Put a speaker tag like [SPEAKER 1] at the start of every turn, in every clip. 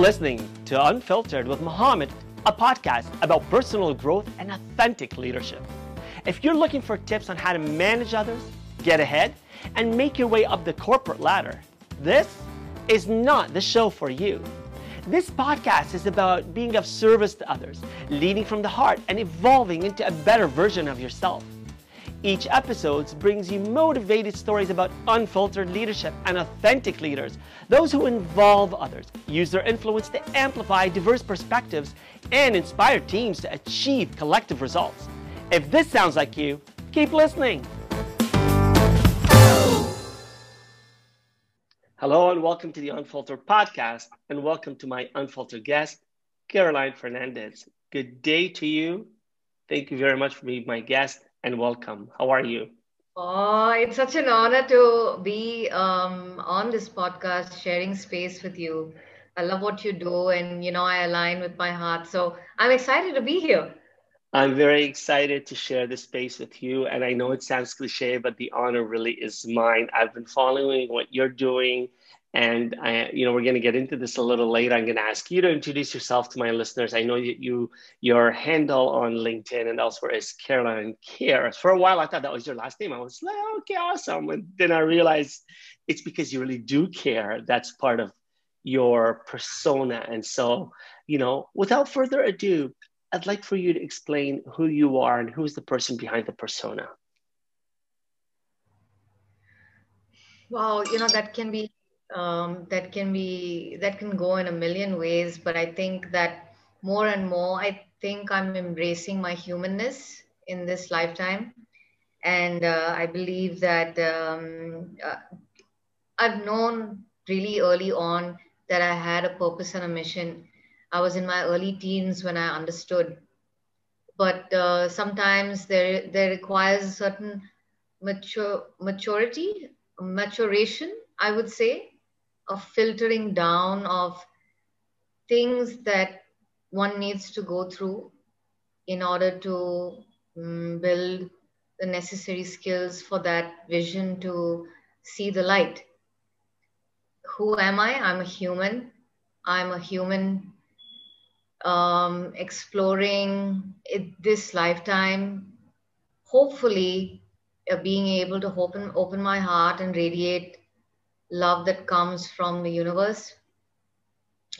[SPEAKER 1] listening to Unfiltered with Mohammed, a podcast about personal growth and authentic leadership. If you're looking for tips on how to manage others, get ahead, and make your way up the corporate ladder, this is not the show for you. This podcast is about being of service to others, leading from the heart, and evolving into a better version of yourself. Each episode brings you motivated stories about unfiltered leadership and authentic leaders, those who involve others, use their influence to amplify diverse perspectives, and inspire teams to achieve collective results. If this sounds like you, keep listening. Hello, and welcome to the Unfiltered Podcast, and welcome to my unfiltered guest, Caroline Fernandes. Good day to you. Thank you very much for being my guest and welcome. How are you?
[SPEAKER 2] Oh, it's such an honor to be um, on this podcast, sharing space with you. I love what you do, and you know, I align with my heart. So I'm excited to be here.
[SPEAKER 1] I'm very excited to share this space with you. And I know it sounds cliche, but the honor really is mine. I've been following what you're doing and I, you know, we're going to get into this a little later. I'm going to ask you to introduce yourself to my listeners. I know that you, your handle on LinkedIn and elsewhere is Caroline Care. For a while, I thought that was your last name. I was like, oh, okay, awesome. And then I realized it's because you really do care. That's part of your persona. And so, you know, without further ado, I'd like for you to explain who you are and who's the person behind the persona.
[SPEAKER 2] Wow, you know, that can be um, that can be that can go in a million ways but i think that more and more i think i'm embracing my humanness in this lifetime. And uh, i believe that um, uh, i've known really early on that i had a purpose and a mission. I was in my early teens when i understood. But uh, sometimes there there requires a certain mature maturity maturation i would say a filtering down of things that one needs to go through in order to um, build the necessary skills for that vision to see the light. Who am I? I'm a human. I'm a human um, exploring it, this lifetime, hopefully uh, being able to open, open my heart and radiate love that comes from the universe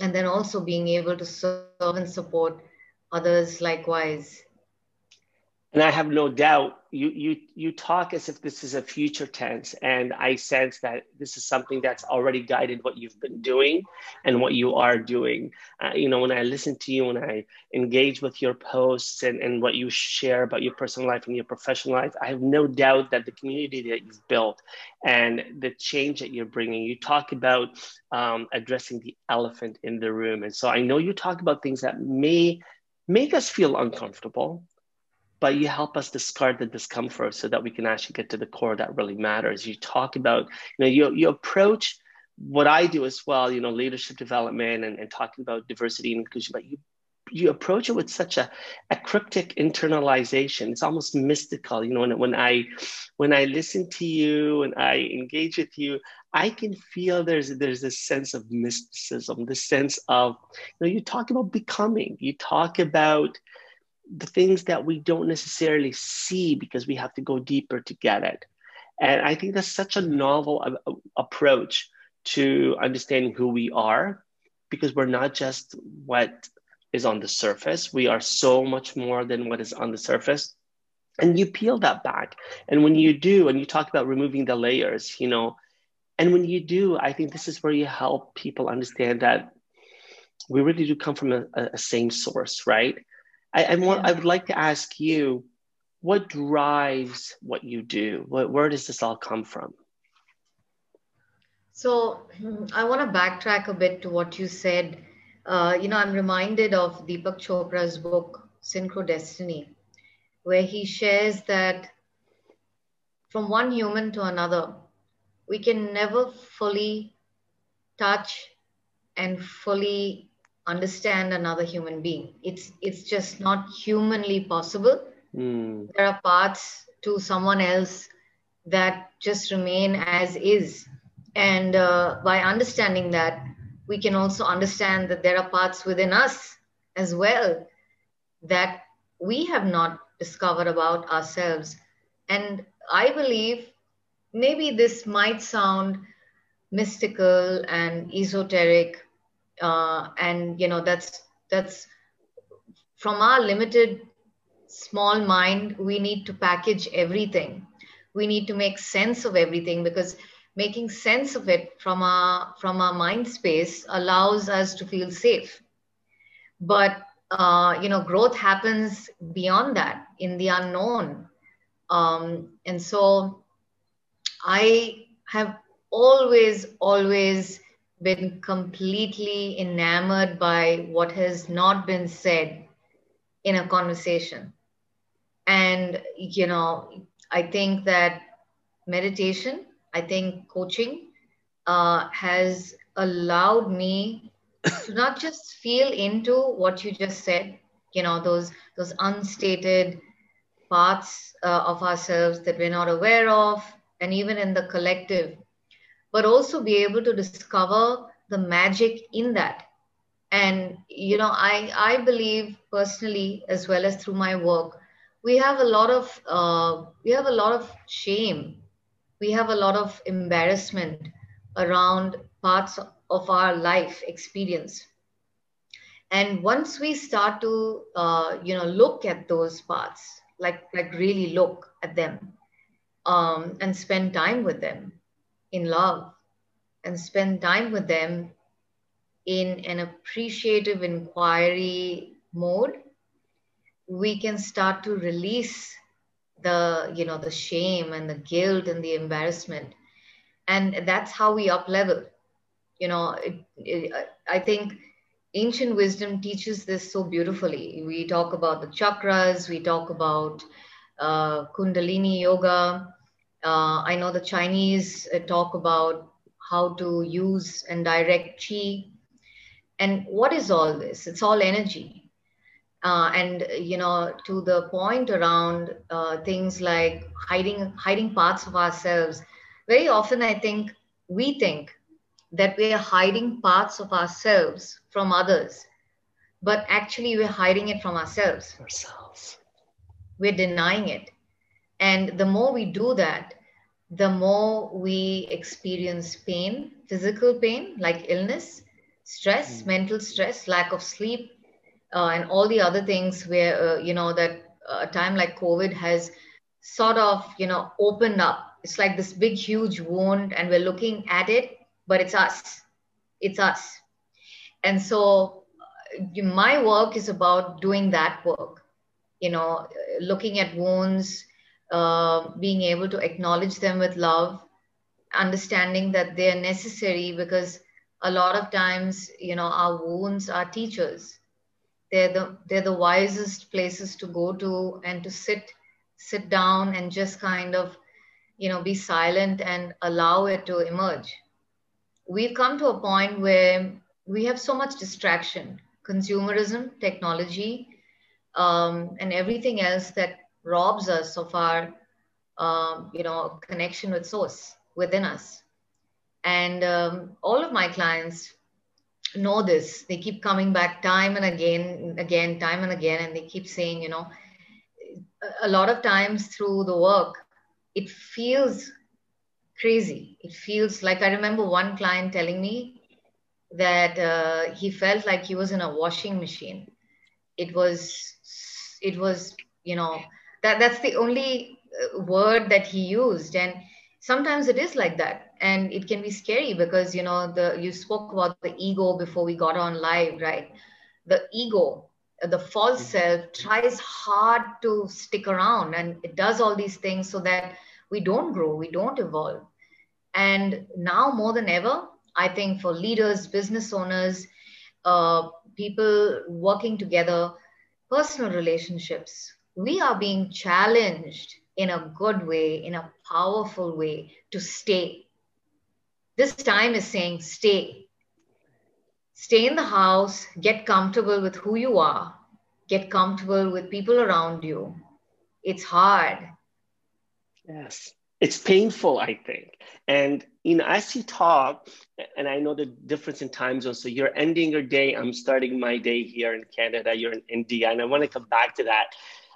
[SPEAKER 2] and then also being able to serve and support others likewise
[SPEAKER 1] and I have no doubt you you you talk as if this is a future tense, and I sense that this is something that's already guided what you've been doing and what you are doing. Uh, you know, when I listen to you, when I engage with your posts and, and what you share about your personal life and your professional life, I have no doubt that the community that you've built and the change that you're bringing. You talk about um, addressing the elephant in the room, and so I know you talk about things that may make us feel uncomfortable but you help us discard the discomfort so that we can actually get to the core that really matters. You talk about, you know, you, you approach what I do as well, you know, leadership development and, and talking about diversity and inclusion, but you you approach it with such a, a cryptic internalization. It's almost mystical. You know, when, when I when I listen to you and I engage with you, I can feel there's there's this sense of mysticism, this sense of, you know, you talk about becoming, you talk about the things that we don't necessarily see because we have to go deeper to get it. And I think that's such a novel approach to understanding who we are because we're not just what is on the surface. We are so much more than what is on the surface. And you peel that back. And when you do, and you talk about removing the layers, you know, and when you do, I think this is where you help people understand that we really do come from a, a same source, right? I, I, want, I would like to ask you, what drives what you do? What, where does this all come from?
[SPEAKER 2] So I want to backtrack a bit to what you said. Uh, you know, I'm reminded of Deepak Chopra's book, SynchroDestiny, where he shares that from one human to another, we can never fully touch and fully understand another human being. It's it's just not humanly possible. Mm. There are parts to someone else that just remain as is, and uh, by understanding that, we can also understand that there are parts within us as well that we have not discovered about ourselves. And I believe maybe this might sound mystical and esoteric, uh, and you know that's that's from our limited small mind. We need to package everything. We need to make sense of everything because making sense of it from our from our mind space allows us to feel safe but uh, you know growth happens beyond that in the unknown um, and so i have always always been completely enamored by what has not been said in a conversation. And you know i think that meditation I think coaching uh, has allowed me to not just feel into what you just said, you know, those those unstated parts uh, of ourselves that we're not aware of, and even in the collective, but also be able to discover the magic in that. And you know, I I believe personally, as well as through my work, we have a lot of uh, we have a lot of shame we have a lot of embarrassment around parts of our life experience and once we start to uh, you know look at those parts like like really look at them um, and spend time with them in love and spend time with them in an appreciative inquiry mode we can start to release the you know the shame and the guilt and the embarrassment. And that's how we up level. You know it, it, i think ancient wisdom teaches this so beautifully. We talk about the chakras we talk about uh, kundalini yoga uh, i know the chinese uh, talk about how to use and direct chi and what is all this? It's all energy. Uh, and you know to the point around uh, things like hiding hiding parts of ourselves. Very often i think we think that we are hiding parts of ourselves from others. But actually we're hiding it from ourselves.
[SPEAKER 1] Ourselves.
[SPEAKER 2] We're denying it and the more we do that the more we experience pain physical pain like illness stress mm. mental stress lack of sleep uh, and all the other things where uh, you know that a time like covid has sort of you know opened up. It's like this big huge wound and we're looking at it but it's us. It's us. And so uh, my work is about doing that work you know looking at wounds uh, being able to acknowledge them with love understanding that they're necessary because a lot of times you know our wounds are teachers. They're the they're the wisest places to go to and to sit sit down and just kind of you know be silent and allow it to emerge. We've come to a point where we have so much distraction consumerism technology um, and everything else that robs us of our um, you know connection with source within us. And um, all of my clients know this. They keep coming back time and again again time and again and they keep saying you know a lot of times through the work it feels crazy. It feels like i remember one client telling me that uh, he felt like he was in a washing machine. It was it was you know that that's the only uh, word that he used. And sometimes it is like that. And it can be scary because you know the you spoke about the ego before we got on live right? The ego the false mm-hmm. self tries hard to stick around and it does all these things so that we don't grow we don't evolve. And now more than ever i think for leaders business owners uh, people working together personal relationships we are being challenged in a good way in a powerful way to stay this time is saying stay. Stay in the house, get comfortable with who you are, get comfortable with people around you. It's hard.
[SPEAKER 1] Yes. it's painful, I think. And you know, as you talk, and I know the difference in time zones. So you're ending your day. I'm starting my day here in Canada. You're in India, and I want to come back to that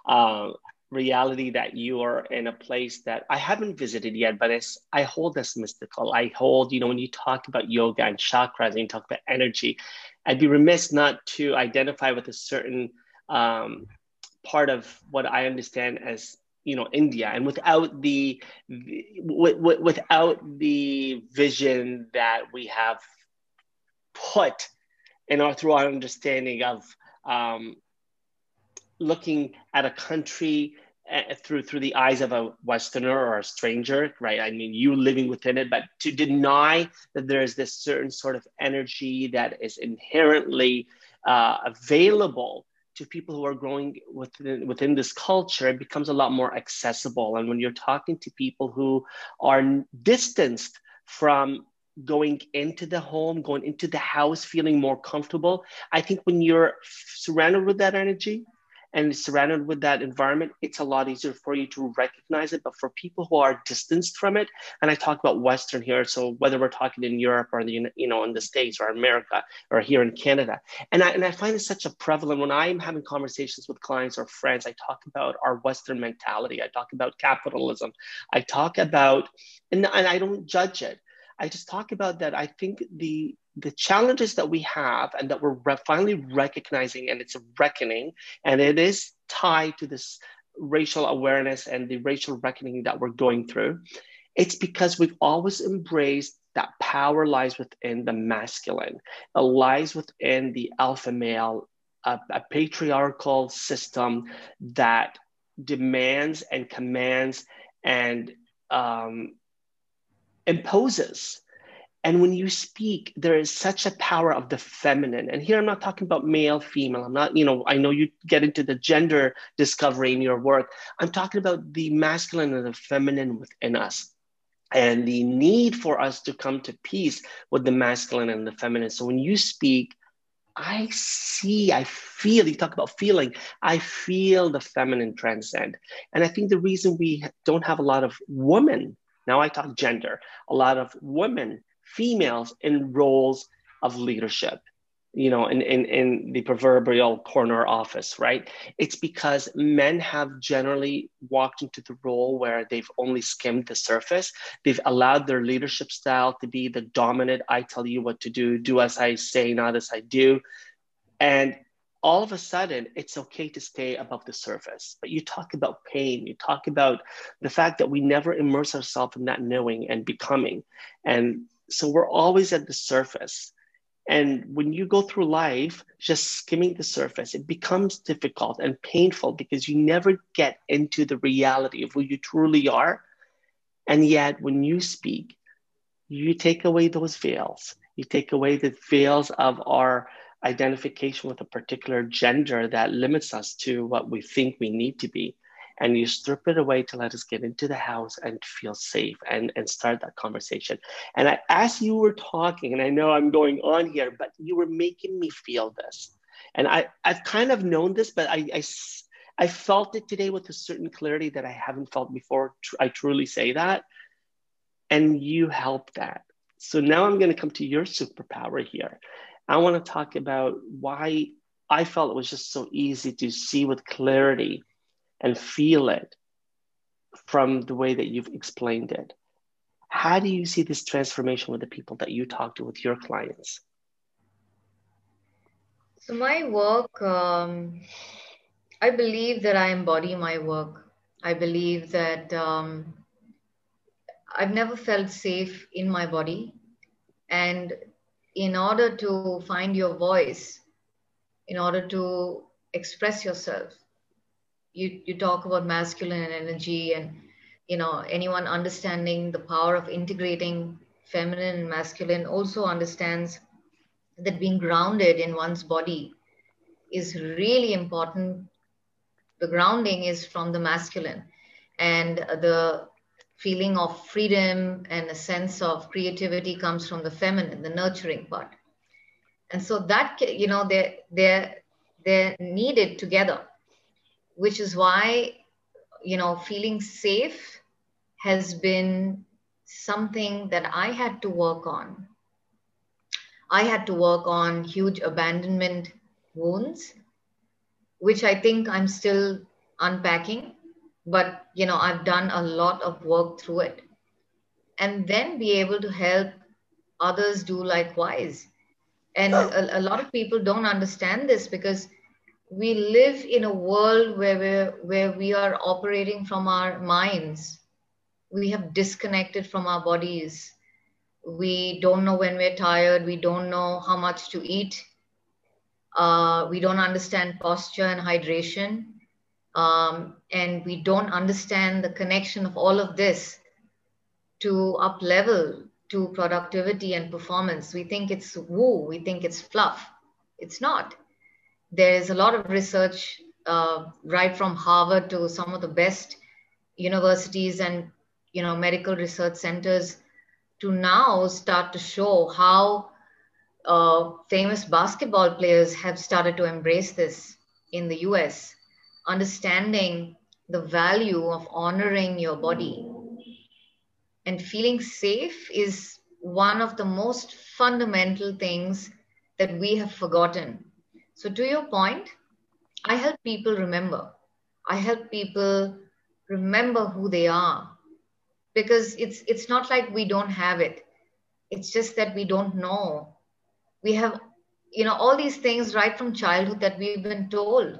[SPEAKER 1] uh, reality that you are in a place that I haven't visited yet, but it's, I hold as mystical. I hold, you know, when you talk about yoga and chakras and you talk about energy, I'd be remiss not to identify with a certain um, part of what I understand as you know India, and without the, w- w- without the vision that we have put in our through our understanding of um, looking at a country uh, through through the eyes of a Westerner or a stranger, right? I mean, you living within it, but to deny that there is this certain sort of energy that is inherently uh, available to people who are growing within within this culture, it becomes a lot more accessible. And when you're talking to people who are distanced from going into the home, going into the house, feeling more comfortable, I think when you're surrounded with that energy, and surrounded with that environment, it's a lot easier for you to recognize it. But for people who are distanced from it, and I talk about Western here, so whether we're talking in Europe or the you know in the States or America or here in Canada, and I and I find it such a prevalent when I'm having conversations with clients or friends, I talk about our Western mentality. I talk about capitalism. I talk about and, and I don't judge it. I just talk about that. I think the the challenges that we have and that we're re- finally recognizing, and it's a reckoning, and it is tied to this racial awareness and the racial reckoning that we're going through. It's because we've always embraced that power lies within the masculine, it lies within the alpha male, a, a patriarchal system that demands and commands and um, imposes and when you speak, there is such a power of the feminine. And here I'm not talking about male, female. I'm not, you know, I know you get into the gender discovery in your work. I'm talking about the masculine and the feminine within us and the need for us to come to peace with the masculine and the feminine. So when you speak, I see, I feel, you talk about feeling, I feel the feminine transcend. And I think the reason we don't have a lot of women, now I talk gender, a lot of women females in roles of leadership you know in, in in the proverbial corner office right? It's because men have generally walked into the role where they've only skimmed the surface. They've allowed their leadership style to be the dominant i tell you what to do do as i say not as i do. And all of a sudden it's okay to stay above the surface but you talk about pain you talk about the fact that we never immerse ourselves in that knowing and becoming and so we're always at the surface. And when you go through life just skimming the surface, it becomes difficult and painful because you never get into the reality of who you truly are. And yet, when you speak, you take away those veils. You take away the veils of our identification with a particular gender that limits us to what we think we need to be and you strip it away to let us get into the house and feel safe and, and start that conversation. And I, as you were talking, and I know I'm going on here, but you were making me feel this. And I, I've kind of known this, but I, I, I felt it today with a certain clarity that I haven't felt before. I truly say that. And you helped that. So now I'm going to come to your superpower here. I want to talk about why I felt it was just so easy to see with clarity and feel it from the way that you've explained it. How do you see this transformation with the people that you talk to with your clients?
[SPEAKER 2] So, my work, um, I believe that I embody my work. I believe that um, I've never felt safe in my body. And in order to find your voice, in order to express yourself, you you talk about masculine energy and you know anyone understanding the power of integrating feminine and masculine also understands that being grounded in one's body is really important. The grounding is from the masculine and the feeling of freedom and a sense of creativity comes from the feminine the nurturing part and so that you know they're they're they're needed together which is why you know feeling safe has been something that I had to work on. I had to work on huge abandonment wounds, which I think I'm still unpacking, but you know, I've done a lot of work through it. And then be able to help others do likewise. And a, a lot of people don't understand this because we live in a world where we're, where we are operating from our minds. We have disconnected from our bodies. We don't know when we're tired. We don't know how much to eat. Uh, we don't understand posture and hydration. Um, and we don't understand the connection of all of this to up level to productivity and performance. We think it's woo, we think it's fluff. It's not. There is a lot of research, uh, right from Harvard to some of the best universities and you know medical research centers, to now start to show how uh, famous basketball players have started to embrace this in the US, understanding the value of honoring your body and feeling safe is one of the most fundamental things that we have forgotten. So, to your point, I help people remember. I help people remember who they are because it's it's not like we don't have it. It's just that we don't know. We have, you know, all these things right from childhood that we've been told.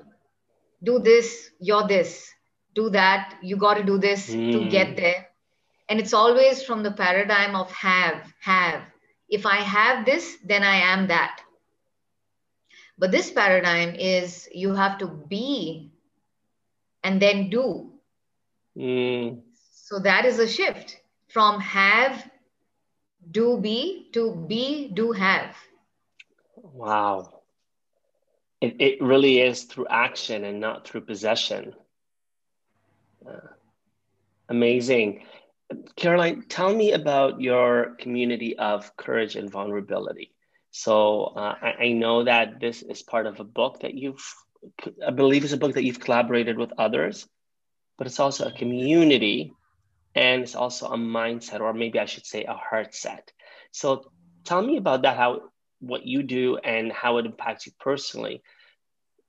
[SPEAKER 2] Do this, you're this. Do that, you got to do this mm. to get hmm. there and it's always from the paradigm of have have if i have this then i am that but this paradigm is you have to be and then do mm. so that is a shift from have do be to be do have
[SPEAKER 1] wow it, it really is through action and not through possession uh, amazing Caroline, tell me about your community of courage and vulnerability. So uh, I, I, know that this is part of a book that you've, I believe, is a book that you've collaborated with others, but it's also a community, and it's also a mindset, or maybe I should say a heart set. So tell me about that, how what you do and how it impacts you personally,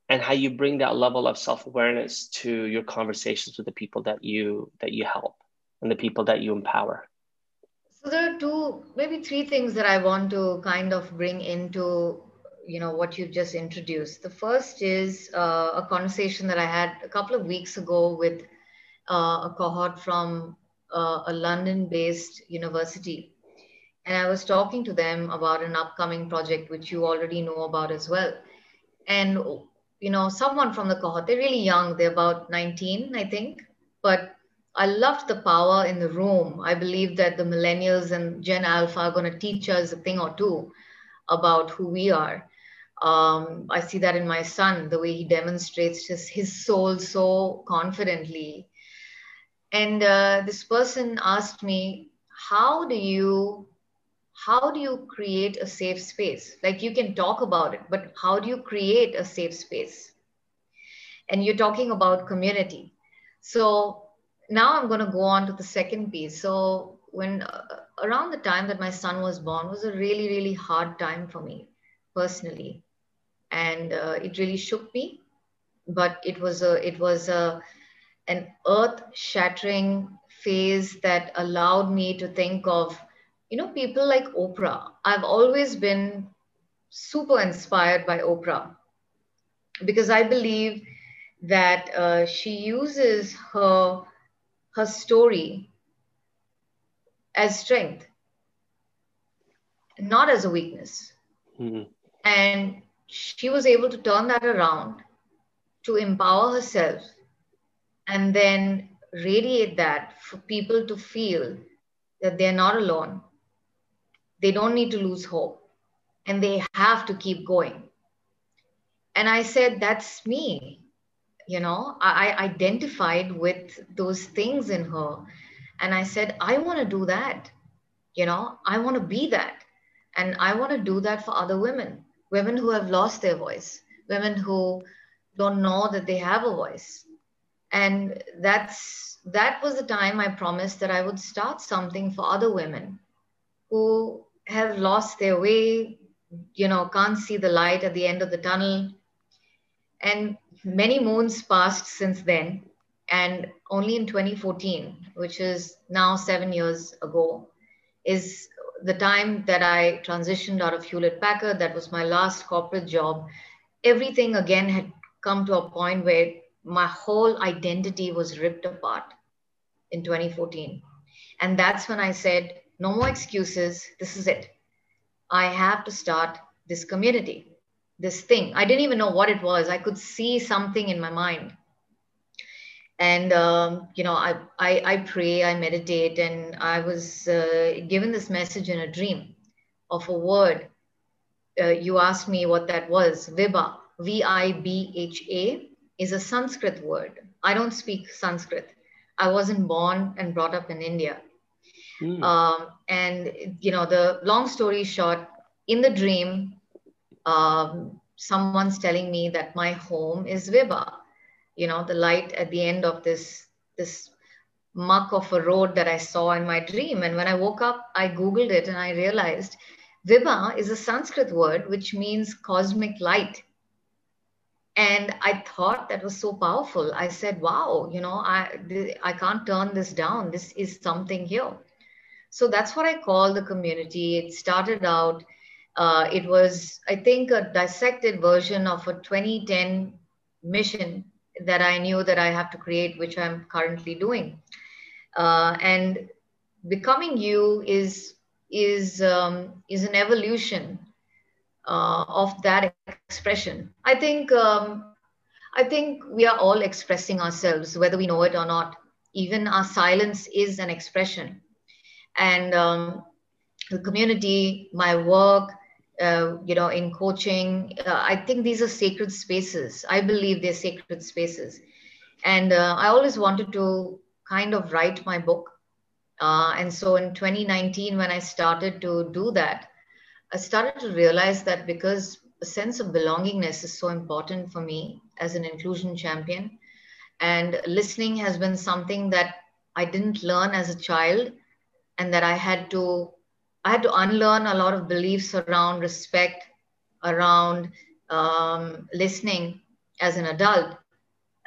[SPEAKER 1] and how you bring that level of self awareness to your conversations with the people that you that you help and the people that you empower?
[SPEAKER 2] So there are two, maybe three things that I want to kind of bring into you know what you've just introduced. The first is uh, a conversation that I had a couple of weeks ago with uh, a cohort from uh, a London-based university, and I was talking to them about an upcoming project which you already know about as well. And you know, someone from the cohort, they're really young, they're about 19, I think, but I loved the power in the room. I believe that the millennials and Gen Alpha are going to teach us a thing or two about who we are. Um, I see that in my son, the way he demonstrates just his soul so confidently. And uh, this person asked me, how do you how do you create a safe space like you can talk about it but how do you create a safe space and you're talking about community so now I'm going to go on to the second piece. So when uh, around the time that my son was born was a really really hard time for me personally, and uh, it really shook me. But it was a it was a an earth shattering phase that allowed me to think of you know people like Oprah. I've always been super inspired by Oprah because I believe that uh, she uses her her story as strength, not as a weakness. Mm-hmm. And she was able to turn that around to empower herself and then radiate that for people to feel that they're not alone. They don't need to lose hope and they have to keep going. And I said, That's me. You know I, identified with those things in her and i said i want to do that. You know i want to be that and i want to do that for other women women who have lost their voice women who don't know that they have a voice. And that's that was the time I promised that I would start something for other women who have lost their way, you know, can't see the light at the end of the tunnel. And many moons passed since then. And only in 2014, which is now seven years ago, is the time that I transitioned out of Hewlett Packard. That was my last corporate job. Everything again had come to a point where my whole identity was ripped apart in 2014. And that's when I said, no more excuses. This is it. I have to start this community, this thing. I didn't even know what it was. I could see something in my mind. And, um, you know, I, I, I, pray, I meditate, and I was uh, given this message in a dream of a word. Uh, you asked me what that was. Vibha, V I B H A, is a Sanskrit word. I don't speak Sanskrit. I wasn't born and brought up in India. Mm. Um, and you know, the long story short, in the dream, um, someone's telling me that my home is Vibha. You know, the light at the end of this this muck of a road that I saw in my dream. And when I woke up, I googled it and I realized Vibha is a Sanskrit word which means cosmic light. And I thought that was so powerful. I said, "Wow, you know, I I can't turn this down. This is something here." So that's what I call the community. It started out, uh, it was, I think, a dissected version of a 2010 mission that I knew that I have to create, which I'm currently doing. Uh, and becoming you is is um, is an evolution uh, of that expression. I think um, I think we are all expressing ourselves, whether we know it or not. Even our silence is an expression and um, the community, my work, uh, you know, in coaching. Uh, I think these are sacred spaces. I believe they're sacred spaces. And uh, I always wanted to kind of write my book. Uh, and so in 2019, when I started to do that, I started to realize that because a sense of belongingness is so important for me as an inclusion champion. And listening has been something that I didn't learn as a child and that I had to I had to unlearn a lot of beliefs around respect, around um, listening as an adult.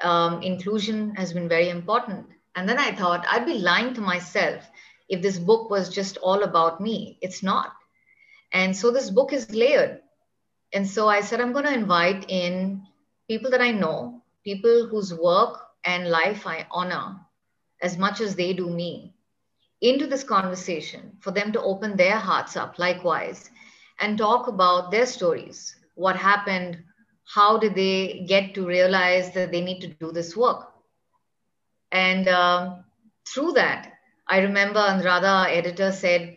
[SPEAKER 2] Um, inclusion has been very important. And then I thought I'd be lying to myself if this book was just all about me. It's not. And so this book is layered. And so I said, I'm going to invite in people that I know, people whose work and life I honor as much as they do me into this conversation for them to open their hearts up likewise and talk about their stories. What happened? How did they get to realize that they need to do this work? And um, through that i remember anuradha our editor said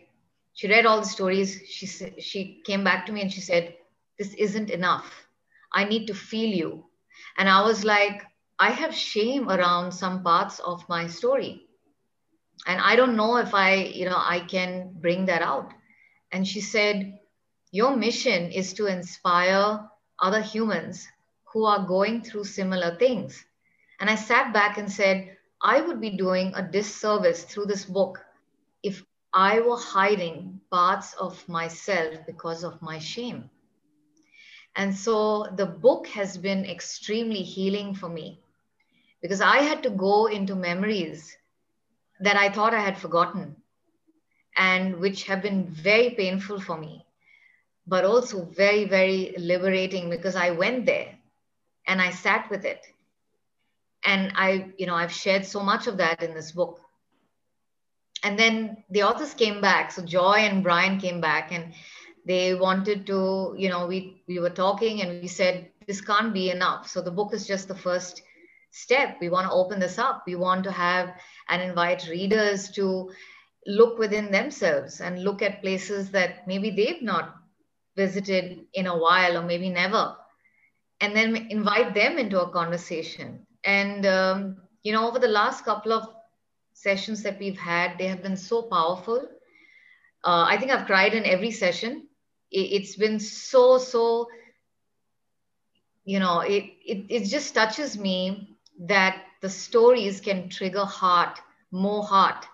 [SPEAKER 2] she read all the stories. She she came back to me and she said this isn't enough. I need to feel you. And i was like i have shame around some parts of my story and i don't know if i you know i can bring that out. And she said your mission is to inspire other humans who are going through similar things. And i sat back and said i would be doing a disservice through this book if i were hiding parts of myself because of my shame. And so the book has been extremely healing for me because i had to go into memories that I thought I had forgotten and which have been very painful for me, but also very, very liberating because I went there and I sat with it. And I, you know, I've shared so much of that in this book. And then the authors came back. So Joy and Brian came back and they wanted to, you know, we, we were talking and we said, this can't be enough. So the book is just the first step. We want to open this up. We want to have and invite readers to look within themselves and look at places that maybe they've not visited in a while or maybe never. And then invite them into a conversation. And, um, you know, over the last couple of sessions that we've had, they have been so powerful. Uh, I think I've cried in every session. It's been so, so, you know, it, it, it just touches me that the stories can trigger heart, more heart.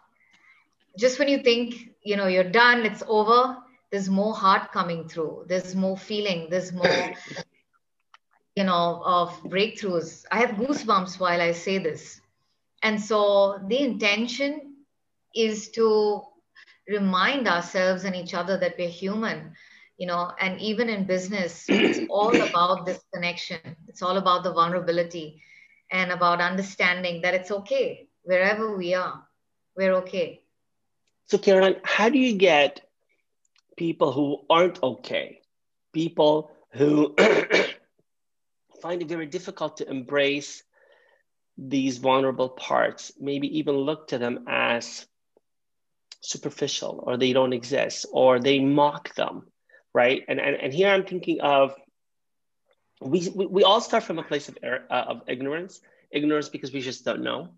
[SPEAKER 2] Just when you think, you know, you're done, it's over, there's more heart coming through. There's more feeling. There's more, you know, of breakthroughs. I have goosebumps while I say this. And so the intention is to remind ourselves and each other that we're human you know and even in business it's all about this connection it's all about the vulnerability and about understanding that it's okay wherever we are we're okay.
[SPEAKER 1] So karen how do you get people who aren't okay? People who find it very difficult to embrace these vulnerable parts maybe even look to them as superficial or they don't exist or they mock them right? And and, and here i'm thinking of we, we, we all start from a place of, uh, of ignorance. Ignorance because we just don't know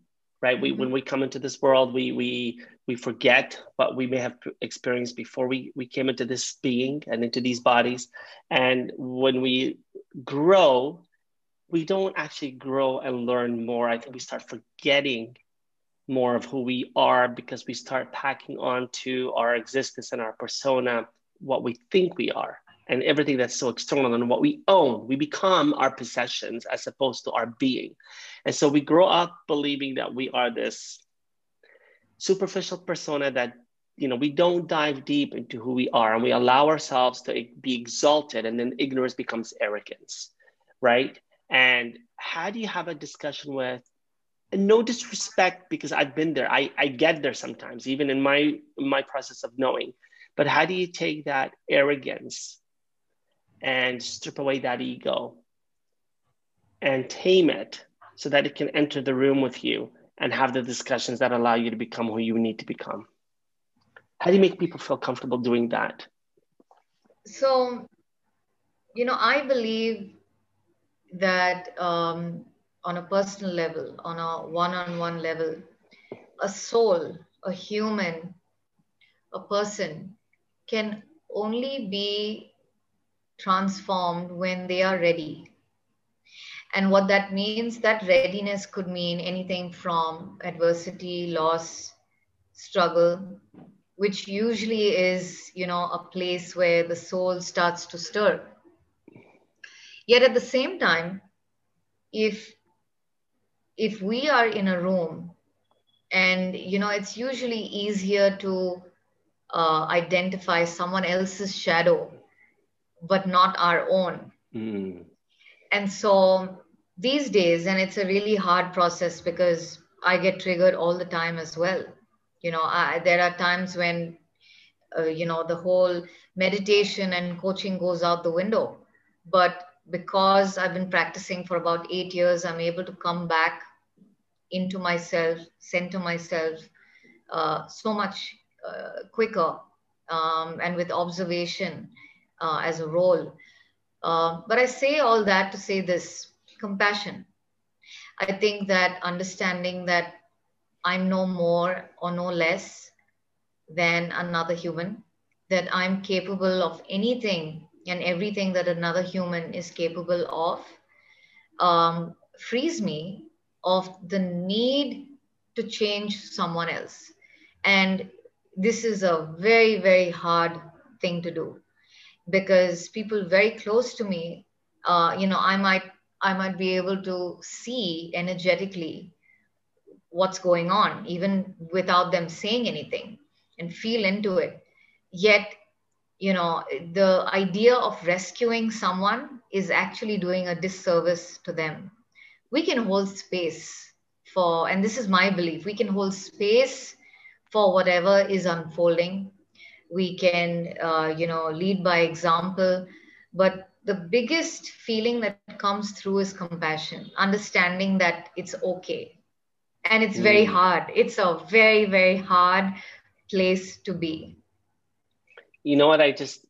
[SPEAKER 1] right? We mm-hmm. when we come into this world we we we forget what we may have experienced before we we came into this being and into these bodies. And when we grow we don't actually grow and learn more. I think we start forgetting more of who we are because we start packing on to our existence and our persona what we think we are and everything that's so external and what we own we become our possessions as opposed to our being and so we grow up believing that we are this superficial persona that you know we don't dive deep into who we are and we allow ourselves to be exalted and then ignorance becomes arrogance right and how do you have a discussion with and no disrespect because I've been there. I, I get there sometimes, even in my my process of knowing. But how do you take that arrogance and strip away that ego and tame it so that it can enter the room with you and have the discussions that allow you to become who you need to become? How do you make people feel comfortable doing that?
[SPEAKER 2] So, you know, I believe that um, on a personal level, on a one on one level, a soul, a human, a person can only be transformed when they are ready. And what that means, that readiness could mean anything from adversity, loss, struggle, which usually is, you know, a place where the soul starts to stir. Yet at the same time, if if we are in a room and you know it's usually easier to uh, identify someone else's shadow but not our own. Mm. and so these days and it's a really hard process because i get triggered all the time as well. You know I, there are times when uh, you know the whole meditation and coaching goes out the window. But because i've been practicing for about eight years i'm able to come back into myself, center myself uh, so much uh, quicker um, and with observation uh, as a role. Uh, but I say all that to say this compassion. I think that understanding that I'm no more or no less than another human, that I'm capable of anything and everything that another human is capable of, um, frees me of the need to change someone else. And this is a very, very hard thing to do because people very close to me, uh, you know, I might I might be able to see energetically what's going on, even without them saying anything, and feel into it. Yet, you know, the idea of rescuing someone is actually doing a disservice to them we can hold space for, and this is my belief, we can hold space for whatever is unfolding. We can, uh, you know, lead by example. But the biggest feeling that comes through is compassion, understanding that it's okay. And it's very mm. hard. It's a very, very hard place to be.
[SPEAKER 1] You know what? I just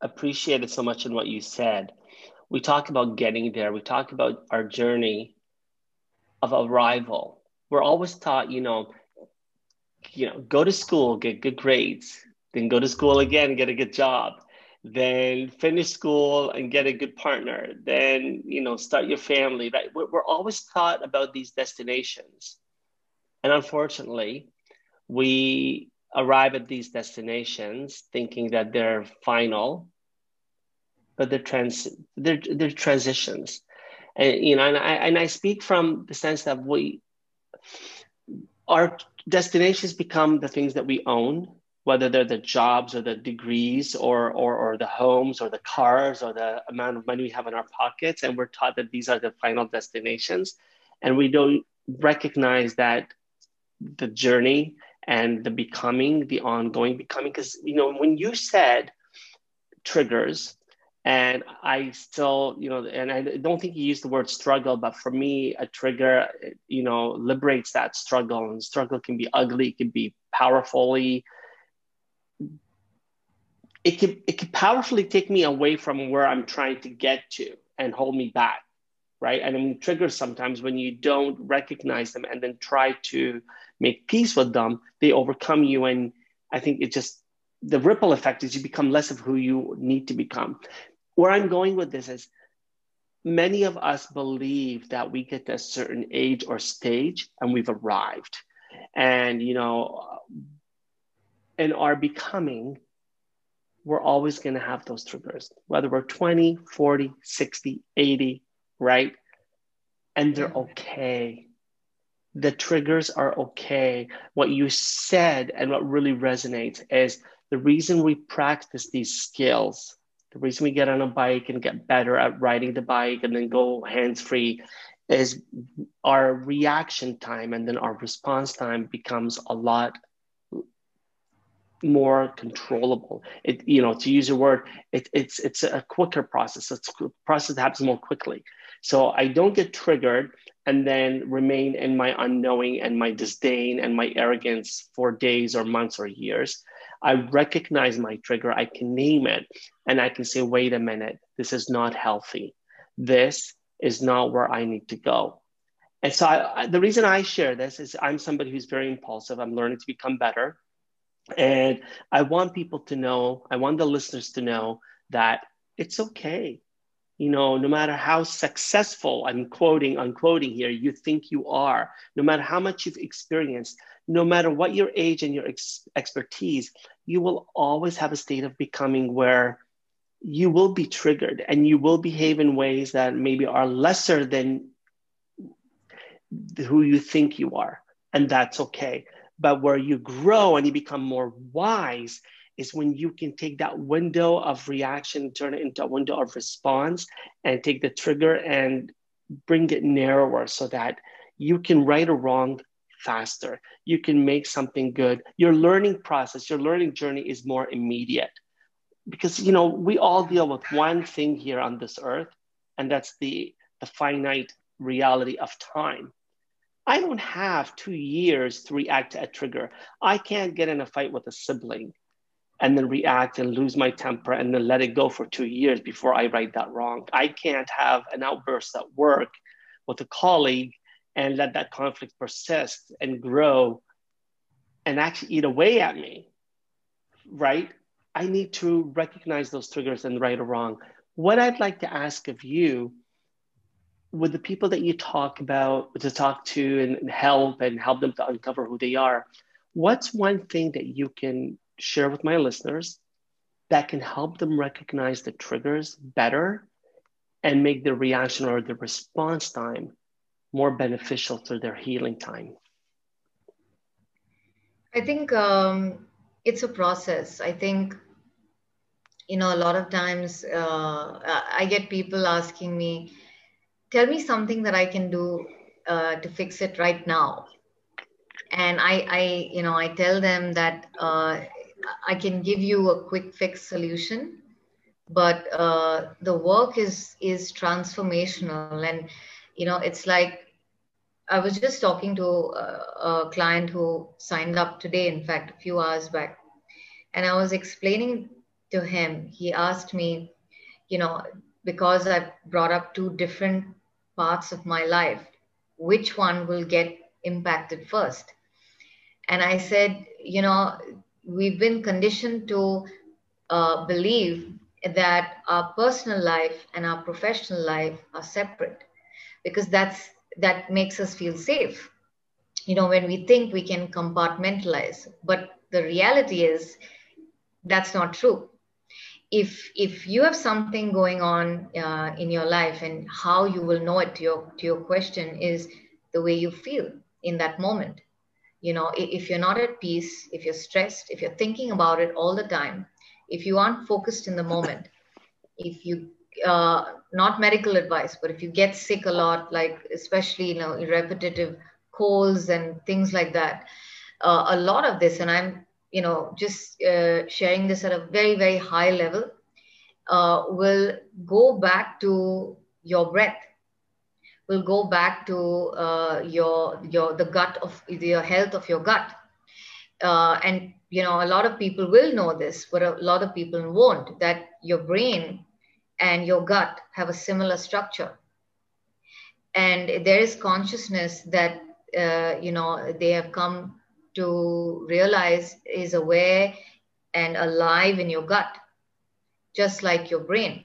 [SPEAKER 1] appreciated so much in what you said we talk about getting there. We talk about our journey of arrival. We're always taught, you know, you know, go to school, get good grades, then go to school again, get a good job. then finish school and get a good partner, then you know start your family. Right? We're, always taught about these destinations, and unfortunately, we arrive at these destinations thinking that they're final, but they're trans they're, they're transitions, and you know, and I and I speak from the sense that we our destinations become the things that we own whether they're the jobs or the degrees or, or, or the homes or the cars or the amount of money we have in our pockets. And we're taught that these are the final destinations. And we don't recognize that the journey and the becoming, the ongoing becoming, because, you know, when you said triggers, and I still, you know, and I don't think you used the word struggle, but for me, a trigger, you know, liberates that struggle. And struggle can be ugly, it can be powerfully it can it can powerfully take me away from where I'm trying to get to and hold me back, right? And I mean, triggers sometimes when you don't recognize them and then try to make peace with them, they overcome you, and I think it just the ripple effect is you become less of who you need to become. Where I'm going with this is many of us believe that we get to a certain age or stage and we've arrived. And, you know, and are becoming we're always going to have those triggers, whether we're 20, 40, 60, 80, right? And they're okay. The triggers are okay. What you said and what really resonates is the reason we practice these skills, the reason we get on a bike and get better at riding the bike and then go hands free is our reaction time and then our response time becomes a lot more controllable. It, you know, to use a word, it, it's it's a quicker process. It's a process that happens more quickly. So I don't get triggered and then remain in my unknowing and my disdain and my arrogance for days or months or years. I recognize my trigger, I can name it, and I can say, wait a minute, this is not healthy. This is not where I need to go. And so I, the reason I share this is I'm somebody who's very impulsive. I'm learning to become better. And I want people to know, I want the listeners to know that it's okay. You know, no matter how successful, I'm quoting, unquoting here, you think you are, no matter how much you've experienced, no matter what your age and your ex- expertise, you will always have a state of becoming where you will be triggered and you will behave in ways that maybe are lesser than who you think you are. And that's okay. But where you grow and you become more wise is when you can take that window of reaction, and turn it into a window of response, and take the trigger and bring it narrower so that you can right or wrong faster. You can make something good. Your learning process, your learning journey is more immediate because you know we all deal with one thing here on this earth, and that's the the finite reality of time. I don't have two years to react to a trigger. I can't get in a fight with a sibling and then react and lose my temper and then let it go for two years before I right that wrong. I can't have an outburst at work with a colleague and let that conflict persist and grow and actually eat away at me, right? I need to recognize those triggers and right or wrong. What I'd like to ask of you with the people that you talk about to talk to and help and help them to uncover who they are what's one thing that you can share with my listeners that can help them recognize the triggers better and make the reaction or the response time more beneficial to their healing time?
[SPEAKER 2] I think um, it's a process. I think you know a lot of times uh, i get people asking me tell me something that I can do uh, to fix it right now. And I, I, you know, I tell them that uh, I can give you a quick fix solution, but uh, the work is is transformational. And you know, it's like I was just talking to a, a client who signed up today, in fact, a few hours back, and I was explaining to him. He asked me, you know, because I brought up two different parts of my life, which one will get impacted first? And I said, you know, we've been conditioned to uh, believe that our personal life and our professional life are separate because that's that makes us feel safe you know when we think we can compartmentalize but the reality is that's not true if if you have something going on uh, in your life and how you will know it to your to your question is the way you feel in that moment. You know if you're not at peace if you're stressed if you're thinking about it all the time if you aren't focused in the moment if you uh, not medical advice but if you get sick a lot like especially you know repetitive colds and things like that uh, a lot of this and i'm you know just uh, sharing this at a very very high level uh, will go back to your breath will go back to uh, your your the gut of your health of your gut. Uh, and you know a lot of people will know this but a lot of people won't that your brain and your gut have a similar structure. And there is consciousness that uh, you know they have come to realize is aware and alive in your gut just like your brain.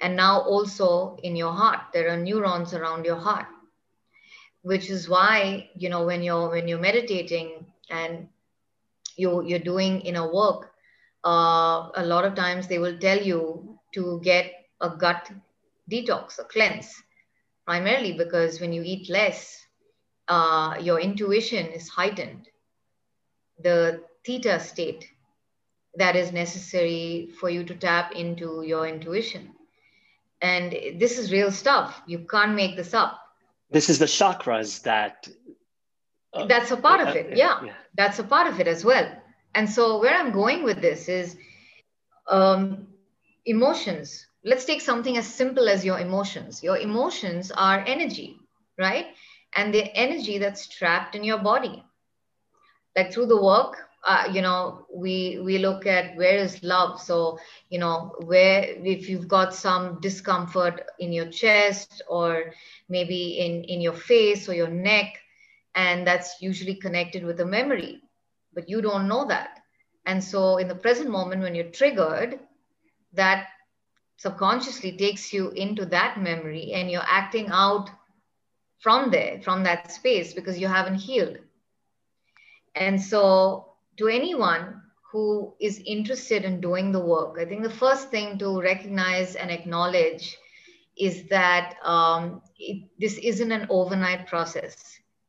[SPEAKER 2] And now also in your heart there are neurons around your heart which is why you know when you're when you're meditating and you you're doing inner work uh, a lot of times they will tell you to get a gut detox a cleanse primarily because when you eat less uh, your intuition is heightened the theta state that is necessary for you to tap into your intuition. And this is real stuff. You can't make this up.
[SPEAKER 1] This is the chakras that
[SPEAKER 2] uh, that's a part of it. yeah, yeah, that's a part of it as well. And so where i'm going with this is um, emotions. Let's take something as simple as your emotions. Your emotions are energy right and the energy that's trapped in your body. Like through the work uh, you know we we look at where is love. So you know where if you've got some discomfort in your chest or maybe in in your face or your neck and that's usually connected with a memory but you don't know that. And so in the present moment when you're triggered that subconsciously takes you into that memory and you're acting out from there from that space because you haven't healed and so to anyone who is interested in doing the work, I think the first thing to recognize and acknowledge is that um, it, this isn't an overnight process.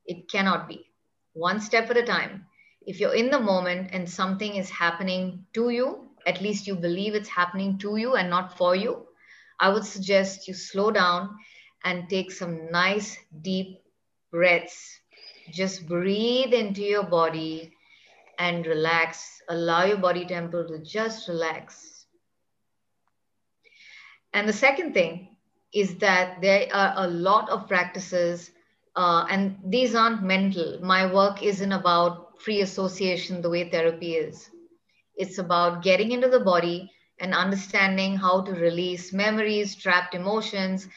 [SPEAKER 2] It cannot be. One step at a time. If you're in the moment and something is happening to you, at least you believe it's happening to you and not for you, I would suggest you slow down and take some nice deep breaths. Just breathe into your body and relax. Allow your body temple to just relax. And the second thing is that there are a lot of practices, uh, and these aren't mental. My work isn't about free association the way therapy is. It's about getting into the body and understanding how to release memories, trapped emotions,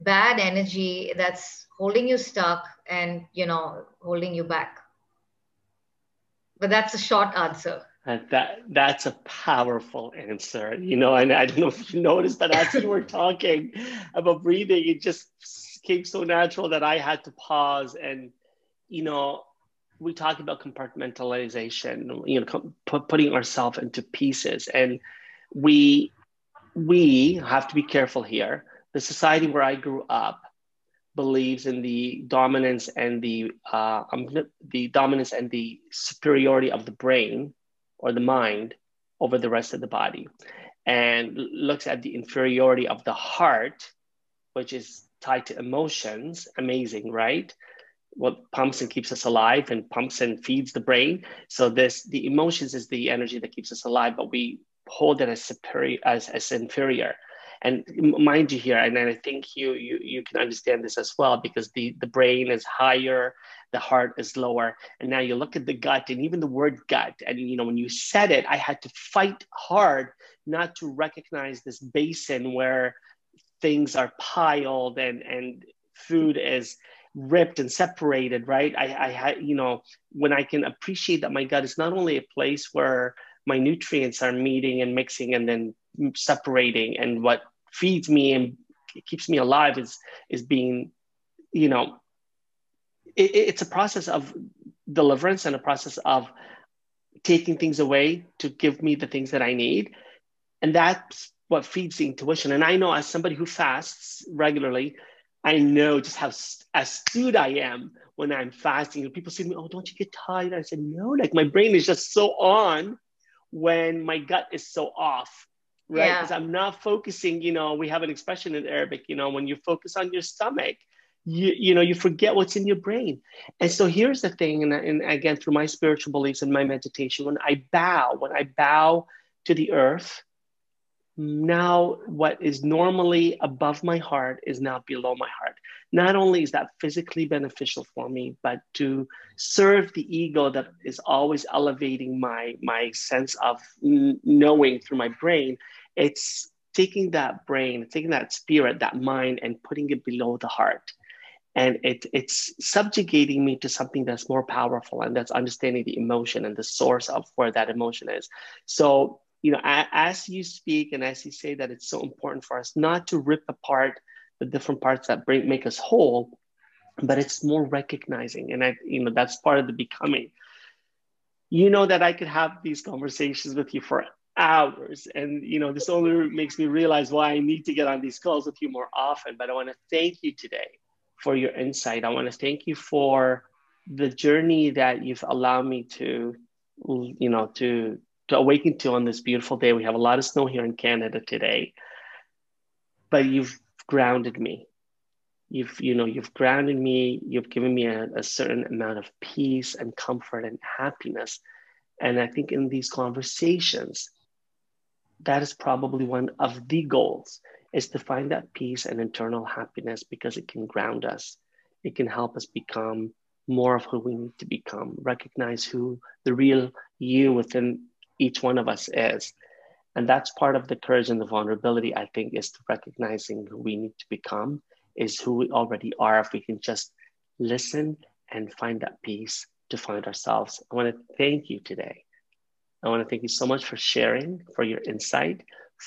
[SPEAKER 2] bad energy that's holding you stuck and you know holding you back but that's a short answer.
[SPEAKER 1] And that that's a powerful answer, you know. And I don't know if you noticed that as you were talking about breathing, it just came so natural that I had to pause. And you know, we talk about compartmentalization, you know, putting ourselves into pieces, and we we have to be careful here. The society where I grew up, believes in the dominance and the uh, um, the dominance and the superiority of the brain or the mind over the rest of the body, and looks at the inferiority of the heart, which is tied to emotions. Amazing, right? What pumps and keeps us alive, and pumps and feeds the brain. So this the emotions is the energy that keeps us alive, but we hold it as superior as, as inferior and mind you here and i think you you you can understand this as well because the the brain is higher the heart is lower. And now you look at the gut and even the word gut and you know when you said it i had to fight hard not to recognize this basin where things are piled and and food is ripped and separated right? I i had you know when i can appreciate that my gut is not only a place where my nutrients are meeting and mixing and then separating and what feeds me and keeps me alive is is being you know it, it's a process of deliverance and a process of taking things away to give me the things that i need. And that's what feeds the intuition. And i know as somebody who fasts regularly i know just how astute i am when i'm fasting. People say to me oh don't you get tired? I said no like my brain is just so on when my gut is so off right? Because yeah. I'm not focusing, you know, we have an expression in Arabic, you know, when you focus on your stomach, you, you know, you forget what's in your brain. And so here's the thing, and, and again, through my spiritual beliefs and my meditation, when I bow, when I bow to the earth, now what is normally above my heart is now below my heart. Not only is that physically beneficial for me, but to serve the ego that is always elevating my my sense of knowing through my brain, it's taking that brain, taking that spirit, that mind, and putting it below the heart. And it, it's subjugating me to something that's more powerful, and that's understanding the emotion and the source of where that emotion is. So you know, as you speak and as you say that it's so important for us not to rip apart the different parts that bring, make us whole, but it's more recognizing. And I, you know, that's part of the becoming. You know that I could have these conversations with you for hours. And, you know, this only makes me realize why I need to get on these calls with you more often. But I want to thank you today for your insight. I want to thank you for the journey that you've allowed me to, you know, to to awaken to on this beautiful day. We have a lot of snow here in Canada today, but you've grounded me. You've, you know, you've grounded me. You've given me a, a certain amount of peace and comfort and happiness. And I think in these conversations, that is probably one of the goals is to find that peace and internal happiness because it can ground us. It can help us become more of who we need to become, recognize who the real you within each one of us is. And that's part of the courage and the vulnerability, I think, is to recognizing who we need to become, is who we already are. If we can just listen and find that peace to find ourselves. I want to thank you today. I want to thank you so much for sharing, for your insight,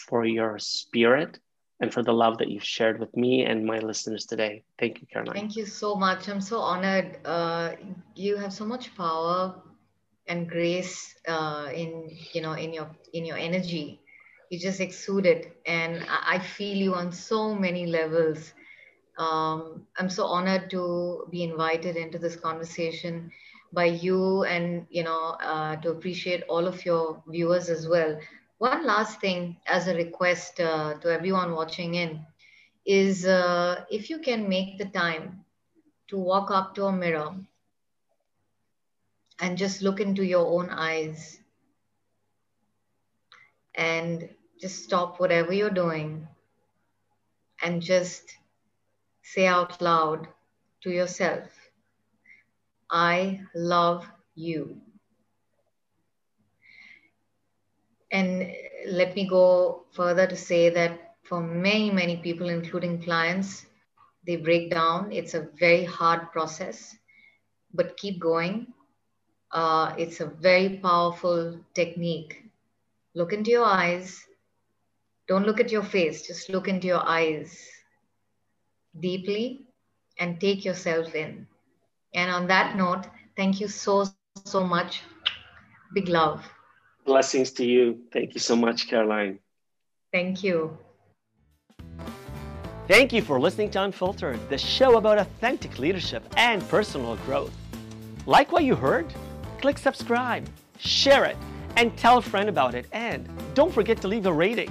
[SPEAKER 1] for your spirit, and for the love that you've shared with me and my listeners today. Thank you, Caroline.
[SPEAKER 2] Thank you so much. I'm so honored. Uh, you have so much power and grace uh, in you know in your in your energy you just exude it and i feel you on so many levels um, i'm so honored to be invited into this conversation by you and you know uh, to appreciate all of your viewers as well. One last thing as a request uh, to everyone watching in is uh, if you can make the time to walk up to a mirror and just look into your own eyes and just stop whatever you're doing and just say out loud to yourself, I love you. And let me go further to say that for many, many people, including clients, they break down. It's a very hard process, but keep going uh, it's a very powerful technique. Look into your eyes. Don't look at your face, just look into your eyes deeply and take yourself in. And on that note, thank you so, so much. Big love.
[SPEAKER 1] Blessings to you. Thank you so much, Caroline.
[SPEAKER 2] Thank you.
[SPEAKER 1] Thank you for listening to Unfiltered, the show about authentic leadership and personal growth. Like what you heard? click subscribe, share it, and tell a friend about it. And don't forget to leave a rating.